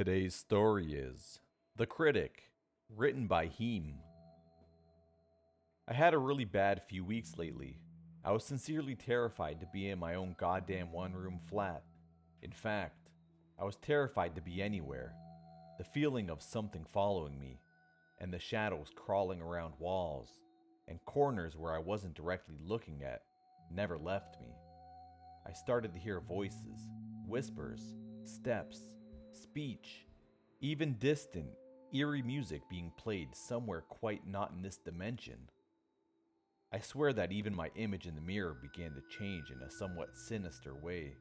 Today's story is The Critic, written by Heem. I had a really bad few weeks lately. I was sincerely terrified to be in my own goddamn one room flat. In fact, I was terrified to be anywhere. The feeling of something following me, and the shadows crawling around walls, and corners where I wasn't directly looking at, never left me. I started to hear voices, whispers, steps, speech, even distant, eerie music being played somewhere quite not in this dimension. I swear that even my image in the mirror began to change in a somewhat sinister way.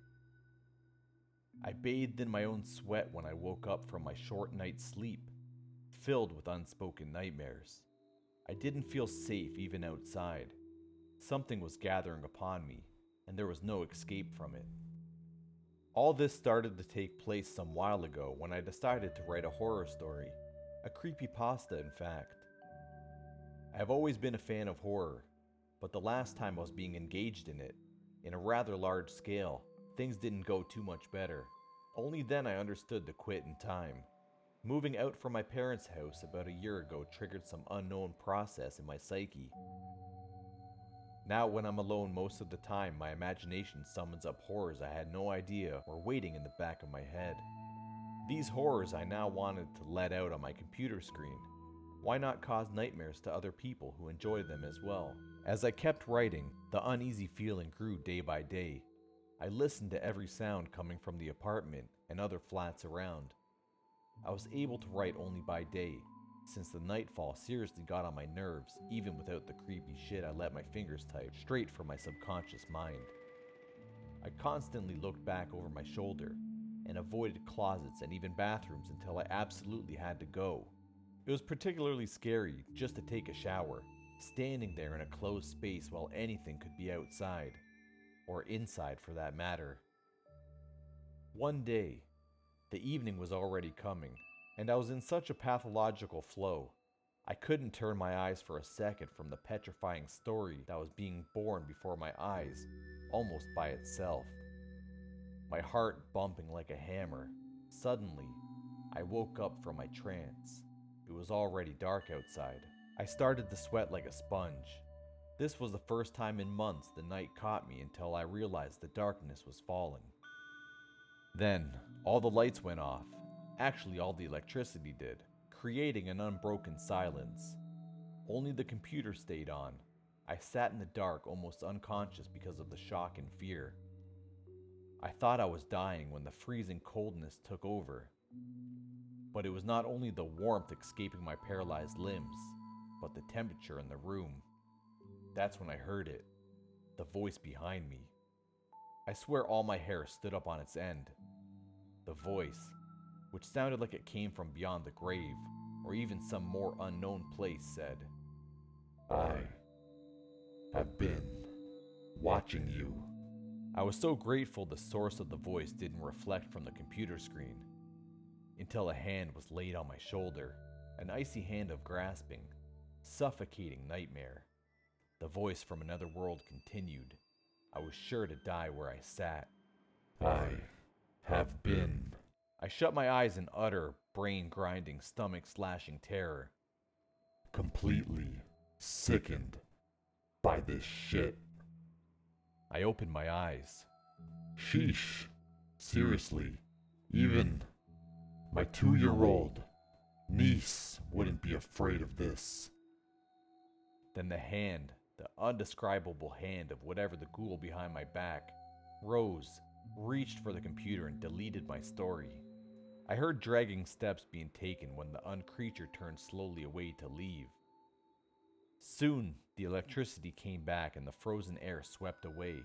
I bathed in my own sweat when I woke up from my short night's sleep, filled with unspoken nightmares. I didn't feel safe even outside. Something was gathering upon me, and there was no escape from it. All this started to take place some while ago when I decided to write a horror story, a creepy pasta, in fact. I have always been a fan of horror, but the last time I was being engaged in it, in a rather large scale, things didn't go too much better. Only then I understood to quit in time. Moving out from my parents' house about a year ago triggered some unknown process in my psyche. Now, when I'm alone most of the time, my imagination summons up horrors I had no idea were waiting in the back of my head. These horrors I now wanted to let out on my computer screen. Why not cause nightmares to other people who enjoy them as well? As I kept writing, the uneasy feeling grew day by day. I listened to every sound coming from the apartment and other flats around. I was able to write only by day, since the nightfall seriously got on my nerves, even without the creepy shit I let my fingers type straight from my subconscious mind. I constantly looked back over my shoulder and avoided closets and even bathrooms until I absolutely had to go. It was particularly scary just to take a shower, standing there in a closed space while anything could be outside, or inside for that matter. One day, the evening was already coming, and I was in such a pathological flow. I couldn't turn my eyes for a second from the petrifying story that was being born before my eyes, almost by itself. My heart bumping like a hammer. Suddenly, I woke up from my trance. It was already dark outside. I started to sweat like a sponge. This was the first time in months the night caught me until I realized the darkness was falling. Then, all the lights went off, Actually, all the electricity did, creating an unbroken silence. Only the computer stayed on. I sat in the dark, almost unconscious because of the shock and fear. I thought I was dying when the freezing coldness took over. But it was not only the warmth escaping my paralyzed limbs, but the temperature in the room. That's when I heard it the voice behind me. I swear all my hair stood up on its end. The voice, which sounded like it came from beyond the grave, or even some more unknown place, said, I have been watching you. I was so grateful the source of the voice didn't reflect from the computer screen, until a hand was laid on my shoulder, an icy hand of grasping, suffocating nightmare. The voice from another world continued. I was sure to die where I sat. I have been I shut my eyes in utter, brain grinding, stomach slashing terror. Completely sickened by this shit. I opened my eyes. Sheesh. Seriously, even my two year old niece wouldn't be afraid of this. Then the hand, the undescribable hand of whatever the ghoul behind my back, rose, reached for the computer, and deleted my story. I heard dragging steps being taken when the uncreature turned slowly away to leave. Soon, the electricity came back and the frozen air swept away.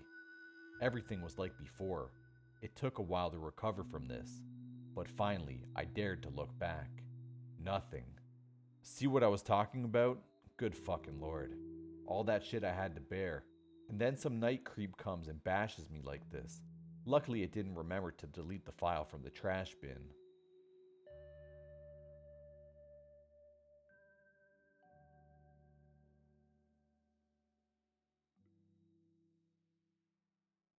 Everything was like before. It took a while to recover from this, but finally, I dared to look back. Nothing. See what I was talking about? Good fucking lord. All that shit I had to bear. And then some night creep comes and bashes me like this. Luckily, it didn't remember to delete the file from the trash bin.